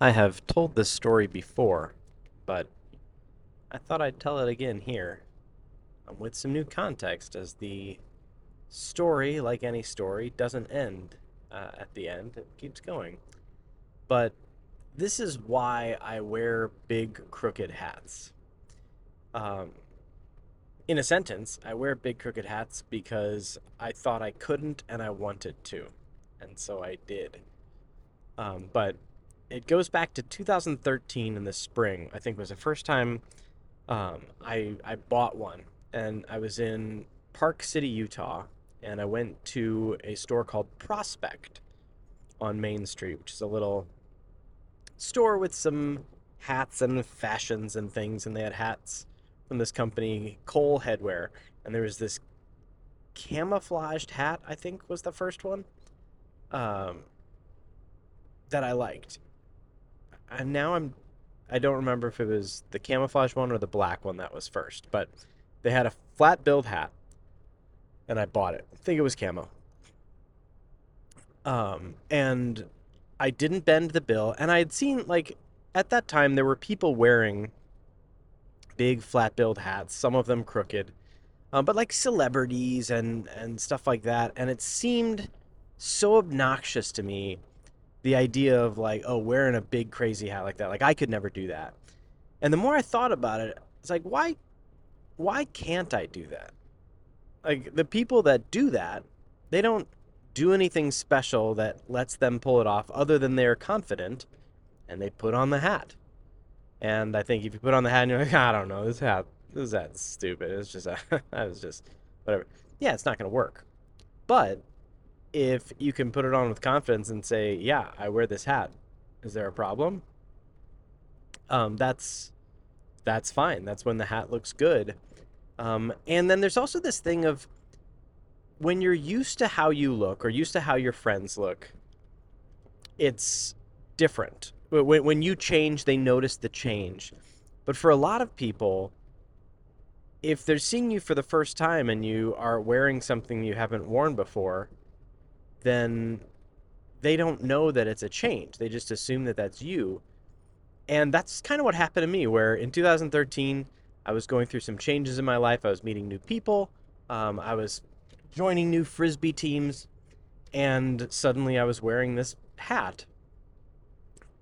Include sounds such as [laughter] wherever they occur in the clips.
I have told this story before, but I thought I'd tell it again here um, with some new context as the story, like any story, doesn't end uh, at the end, it keeps going. But this is why I wear big crooked hats. Um, in a sentence, I wear big crooked hats because I thought I couldn't and I wanted to. And so I did. Um, but it goes back to 2013 in the spring. I think was the first time um, I I bought one, and I was in Park City, Utah, and I went to a store called Prospect on Main Street, which is a little store with some hats and fashions and things, and they had hats from this company, Coal Headwear, and there was this camouflaged hat. I think was the first one. Um, that I liked and now I'm I don't remember if it was the camouflage one or the black one that was first, but they had a flat billed hat and I bought it. I think it was camo. Um, and I didn't bend the bill and I had seen like at that time there were people wearing big flat billed hats, some of them crooked. Um, but like celebrities and and stuff like that and it seemed so obnoxious to me the idea of like, oh, wearing a big crazy hat like that. Like I could never do that. And the more I thought about it, it's like, why why can't I do that? Like the people that do that, they don't do anything special that lets them pull it off other than they're confident and they put on the hat. And I think if you put on the hat and you're like, [laughs] I don't know, this hat this hat's stupid. It's just that [laughs] was just whatever. Yeah, it's not gonna work. But if you can put it on with confidence and say, "Yeah, I wear this hat. Is there a problem?" Um, that's that's fine. That's when the hat looks good. Um, and then there's also this thing of when you're used to how you look or used to how your friends look, it's different. When, when you change, they notice the change. But for a lot of people, if they're seeing you for the first time and you are wearing something you haven't worn before, then they don't know that it's a change. They just assume that that's you. And that's kind of what happened to me, where in 2013, I was going through some changes in my life. I was meeting new people, um, I was joining new frisbee teams, and suddenly I was wearing this hat.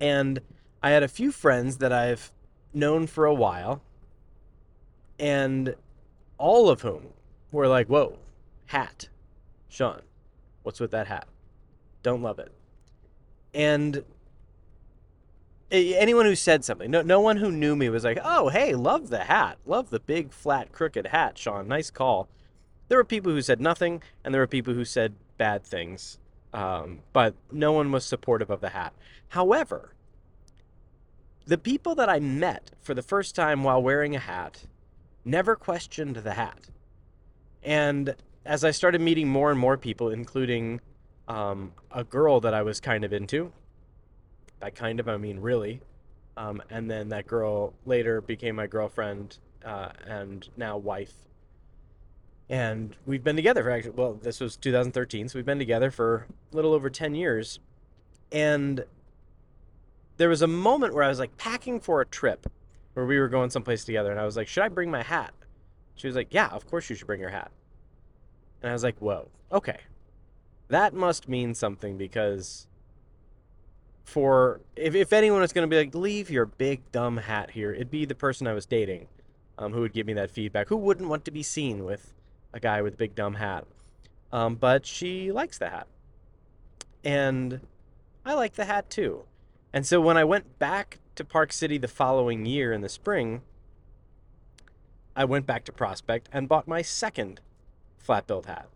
And I had a few friends that I've known for a while, and all of whom were like, Whoa, hat, Sean, What's with that hat? Don't love it. And anyone who said something, no, no one who knew me was like, oh, hey, love the hat. Love the big, flat, crooked hat, Sean. Nice call. There were people who said nothing, and there were people who said bad things. Um, but no one was supportive of the hat. However, the people that I met for the first time while wearing a hat never questioned the hat. And as I started meeting more and more people, including um, a girl that I was kind of into, by kind of, I mean really, um, and then that girl later became my girlfriend uh, and now wife. And we've been together for actually, well, this was 2013, so we've been together for a little over 10 years. And there was a moment where I was like packing for a trip where we were going someplace together, and I was like, Should I bring my hat? She was like, Yeah, of course you should bring your hat. And I was like, whoa, okay. That must mean something because for if, if anyone was going to be like, leave your big dumb hat here, it'd be the person I was dating um, who would give me that feedback. Who wouldn't want to be seen with a guy with a big dumb hat? Um, but she likes the hat. And I like the hat too. And so when I went back to Park City the following year in the spring, I went back to Prospect and bought my second flat billed hat,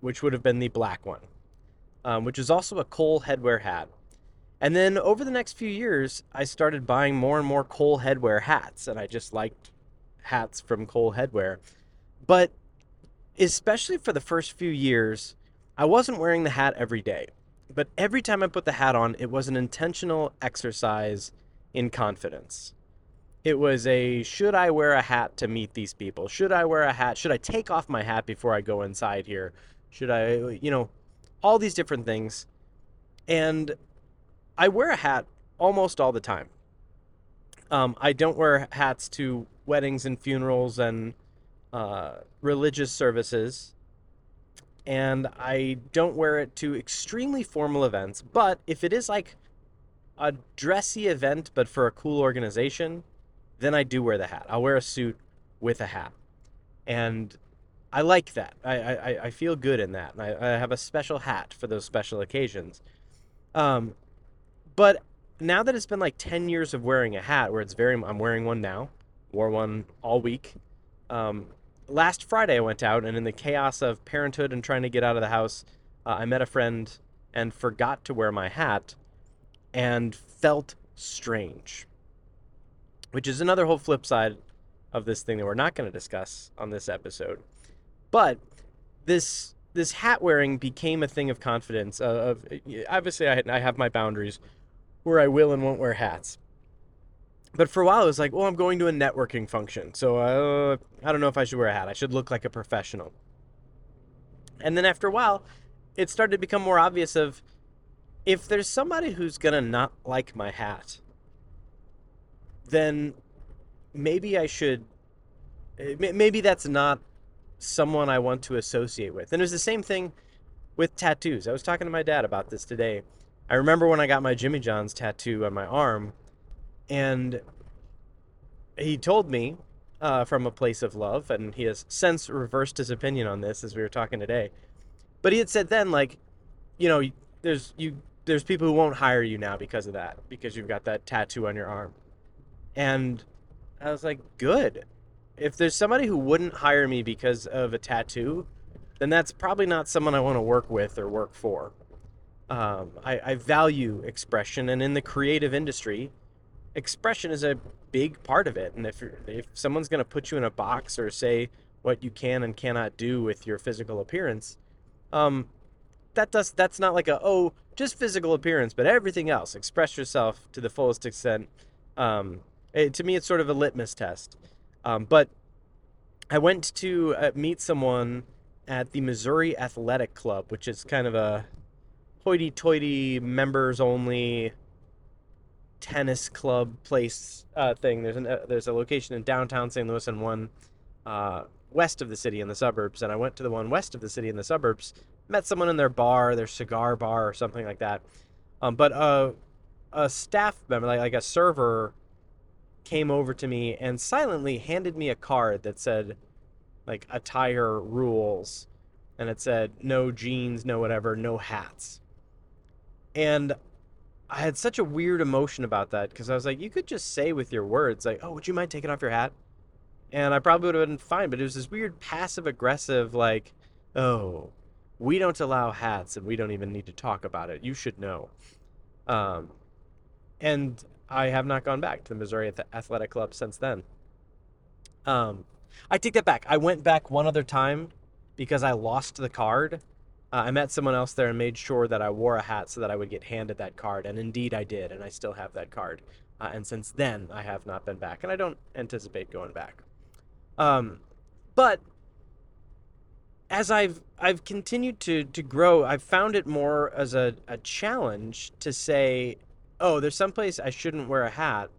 which would have been the black one, um, which is also a Coal headwear hat. And then over the next few years, I started buying more and more Coal headwear hats, and I just liked hats from Coal headwear. But especially for the first few years, I wasn't wearing the hat every day. But every time I put the hat on, it was an intentional exercise in confidence. It was a should I wear a hat to meet these people? Should I wear a hat? Should I take off my hat before I go inside here? Should I, you know, all these different things. And I wear a hat almost all the time. Um, I don't wear hats to weddings and funerals and uh, religious services, and I don't wear it to extremely formal events. But if it is like a dressy event, but for a cool organization, then I do wear the hat. I'll wear a suit with a hat, and I like that. I I, I feel good in that, I, I have a special hat for those special occasions. Um, but now that it's been like 10 years of wearing a hat where it's very i'm wearing one now wore one all week um, last friday i went out and in the chaos of parenthood and trying to get out of the house uh, i met a friend and forgot to wear my hat and felt strange which is another whole flip side of this thing that we're not going to discuss on this episode but this this hat wearing became a thing of confidence of, of obviously I, I have my boundaries where I will and won't wear hats. But for a while, it was like, well, I'm going to a networking function, so uh, I don't know if I should wear a hat. I should look like a professional. And then after a while, it started to become more obvious of if there's somebody who's gonna not like my hat, then maybe I should. Eh, maybe that's not someone I want to associate with. And it was the same thing with tattoos. I was talking to my dad about this today. I remember when I got my Jimmy John's tattoo on my arm, and he told me uh, from a place of love, and he has since reversed his opinion on this as we were talking today. But he had said then, like, you know, there's you there's people who won't hire you now because of that, because you've got that tattoo on your arm. And I was like, good. If there's somebody who wouldn't hire me because of a tattoo, then that's probably not someone I want to work with or work for. Um, I, I value expression, and in the creative industry, expression is a big part of it. And if if someone's going to put you in a box or say what you can and cannot do with your physical appearance, um, that does that's not like a oh just physical appearance, but everything else. Express yourself to the fullest extent. Um, it, to me, it's sort of a litmus test. Um, but I went to uh, meet someone at the Missouri Athletic Club, which is kind of a hoity-toity members only tennis club place uh, thing. There's an, uh, there's a location in downtown St. Louis and one uh, west of the city in the suburbs. And I went to the one west of the city in the suburbs. Met someone in their bar, their cigar bar or something like that. Um, but a staff member, like, like a server, came over to me and silently handed me a card that said like attire rules and it said no jeans no whatever no hats and I had such a weird emotion about that because I was like, you could just say with your words, like, oh, would you mind taking off your hat? And I probably would have been fine, but it was this weird passive aggressive, like, oh, we don't allow hats and we don't even need to talk about it. You should know. Um, and I have not gone back to the Missouri Athletic Club since then. Um, I take that back. I went back one other time because I lost the card uh, I met someone else there and made sure that I wore a hat so that I would get handed that card. And indeed, I did, and I still have that card. Uh, and since then, I have not been back, and I don't anticipate going back. Um, but as I've I've continued to to grow, I've found it more as a, a challenge to say, oh, there's some place I shouldn't wear a hat.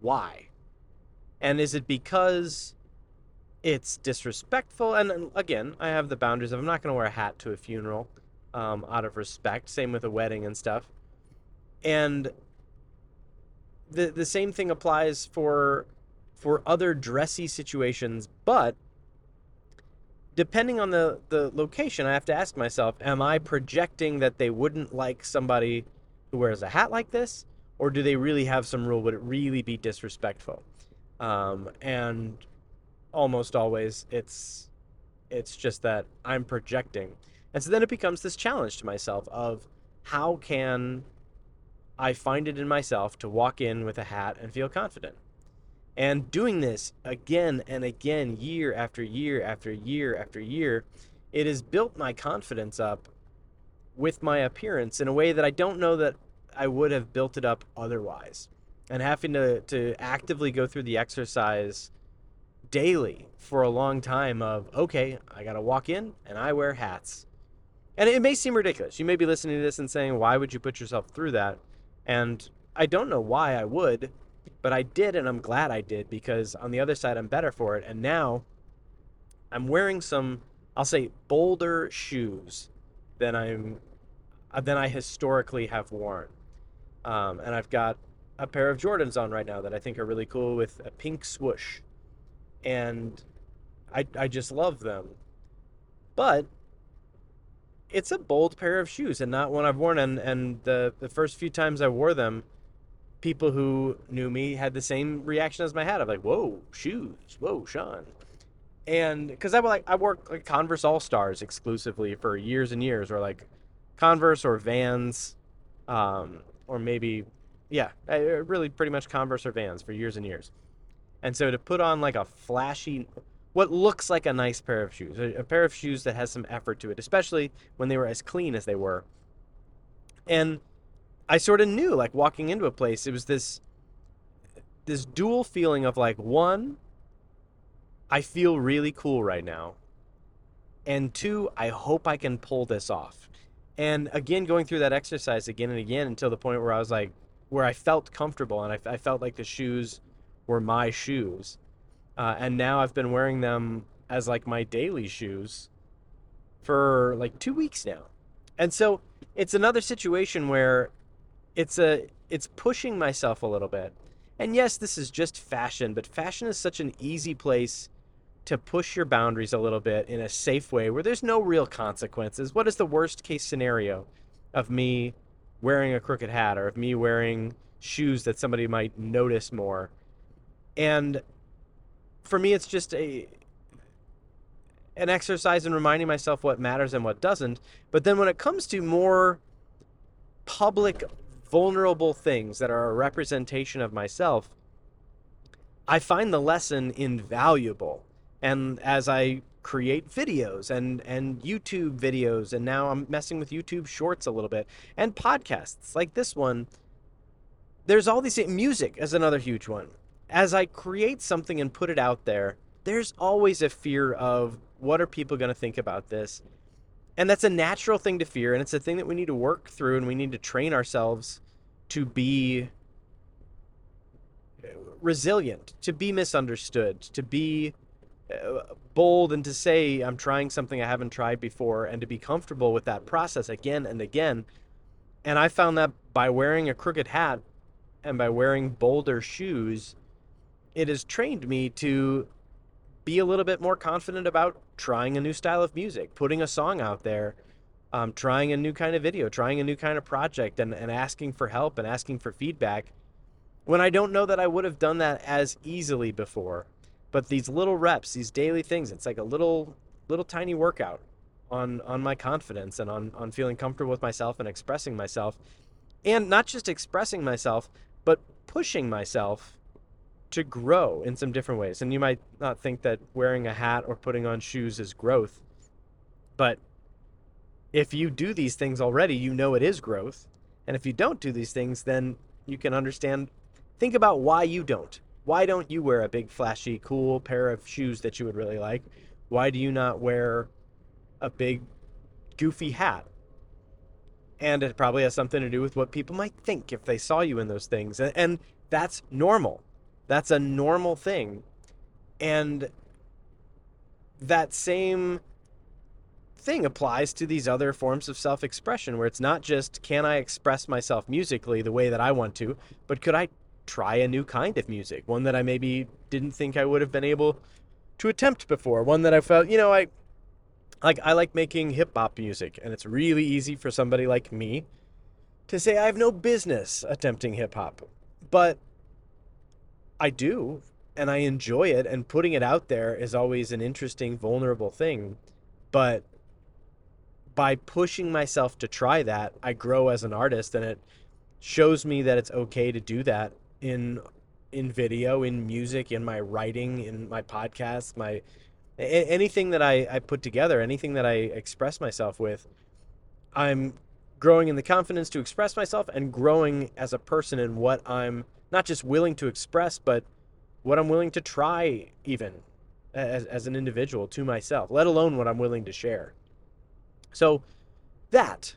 Why? And is it because it's disrespectful. And again, I have the boundaries of I'm not going to wear a hat to a funeral um, out of respect. Same with a wedding and stuff. And the the same thing applies for for other dressy situations, but depending on the the location, I have to ask myself, am I projecting that they wouldn't like somebody who wears a hat like this, or do they really have some rule? Would it really be disrespectful? Um, and almost always it's it's just that I'm projecting. And so then it becomes this challenge to myself of how can I find it in myself to walk in with a hat and feel confident? And doing this again and again, year after year after year after year, it has built my confidence up with my appearance in a way that I don't know that I would have built it up otherwise. And having to, to actively go through the exercise daily for a long time of okay i gotta walk in and i wear hats and it may seem ridiculous you may be listening to this and saying why would you put yourself through that and I don't know why I would, but I did, and I'm glad I did because on the other side, I'm better for it. And now I'm wearing some, I'll say, bolder shoes than I'm uh, than I historically have worn. Um, and I've got a pair of Jordans on right now that I think are really cool with a pink swoosh, and I I just love them. But it's a bold pair of shoes and not one I've worn. And and the the first few times I wore them, people who knew me had the same reaction as my hat of like, "Whoa, shoes! Whoa, Sean!" And because I like I wore like Converse All Stars exclusively for years and years, or like Converse or Vans, um, or maybe yeah, really pretty much Converse or Vans for years and years. And so to put on like a flashy what looks like a nice pair of shoes, a, a, pair of shoes that has some effort to it, especially when they were as clean as they were. And I sort of knew, like walking into a place, it was this this dual feeling of like one, I feel really cool right now, and two, I hope I can pull this off. And again, going through that exercise again and again until the point where I was like, where I felt comfortable and I, I felt like the shoes were my shoes uh, and now I've been wearing them as like my daily shoes for like two weeks now. And so it's another situation where it's a it's pushing myself a little bit. And yes, this is just fashion, but fashion is such an easy place to push your boundaries a little bit in a safe way where there's no real consequences. What is the worst case scenario of me wearing a crooked hat or of me wearing shoes that somebody might notice more? And for me, it's just a an exercise in reminding myself what matters and what doesn't. But then when it comes to more public, vulnerable things that are a representation of myself, I find the lesson invaluable. And as I create videos and and YouTube videos and now I'm messing with YouTube shorts a little bit and podcasts like this one there's all these music as another huge one as I create something and put it out there, there's always a fear of what are people going to think about this? And that's a natural thing to fear. And it's a thing that we need to work through and we need to train ourselves to be resilient, to be misunderstood, to be bold and to say, I'm trying something I haven't tried before, and to be comfortable with that process again and again. And I found that by wearing a crooked hat and by wearing bolder shoes, it has trained me to be a little bit more confident about trying a new style of music, putting a song out there, um, trying a new kind of video, trying a new kind of project, and, and asking for help and asking for feedback when I don't know that I would have done that as easily before. But these little reps, these daily things, it's like a little little tiny workout on on my confidence and on on feeling comfortable with myself and expressing myself. And not just expressing myself, but pushing myself to grow in some different ways. And you might not think that wearing a hat or putting on shoes is growth, but if you do these things already, you know it is growth. And if you don't do these things, then you can understand. Think about why you don't. Why don't you wear a big, flashy, cool pair of shoes that you would really like? Why do you not wear a big, goofy hat? And it probably has something to do with what people might think if they saw you in those things. And that's normal. That's a normal thing. And that same thing applies to these other forms of self expression where it's not just can I express myself musically the way that I want to, but could I try a new kind of music? One that I maybe didn't think I would have been able to attempt before. One that I felt, you know, I like I like making hip hop music and it's really easy for somebody like me to say I have no business attempting hip hop. But I do, and I enjoy it. And putting it out there is always an interesting, vulnerable thing. But by pushing myself to try that, I grow as an artist, and it shows me that it's okay to do that in in video, in music, in my writing, in my podcast, my anything that I, I put together, anything that I express myself with, I'm growing in the confidence to express myself and growing as a person in what I'm not just willing to express, but what I'm willing to try, even as, as an individual to myself, let alone what I'm willing to share. So that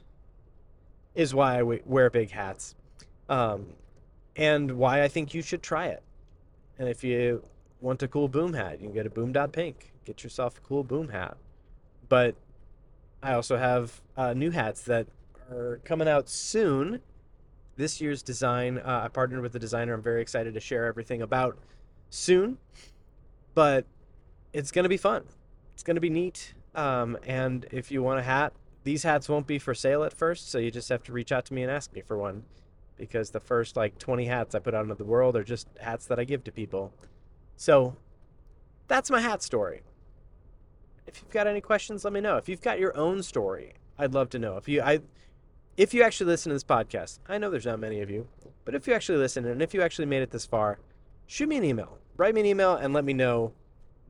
is why I wear big hats. Um, and why I think you should try it. And if you want a cool boom hat, you can get a boom dot pink. Get yourself a cool boom hat. But I also have uh, new hats that are coming out soon. This year's design, uh, I partnered with the designer. I'm very excited to share everything about soon. But it's going to be fun. It's going to be neat. Um, and if you want a hat, these hats won't be for sale at first, so you just have to reach out to me and ask me for one because the first like 20 hats I put out into the world are just hats that I give to people. So that's my hat story. If you've got any questions, let me know. If you've got your own story, I'd love to know. If you I if you actually listen to this podcast, I know there's not many of you, but if you actually listen and if you actually made it this far, shoot me an email. Write me an email and let me know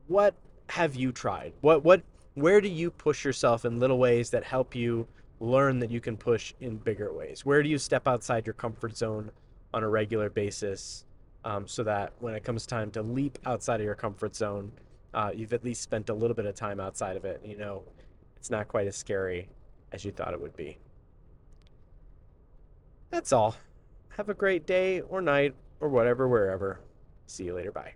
what have you tried? What what where do you push yourself in little ways that help you learn that you can push in bigger ways? Where do you step outside your comfort zone on a regular basis um, so that when it comes time to leap outside of your comfort zone, uh, you've at least spent a little bit of time outside of it. You know, it's not quite as scary as you thought it would be. That's all. Have a great day or night or whatever, wherever. See you later. Bye.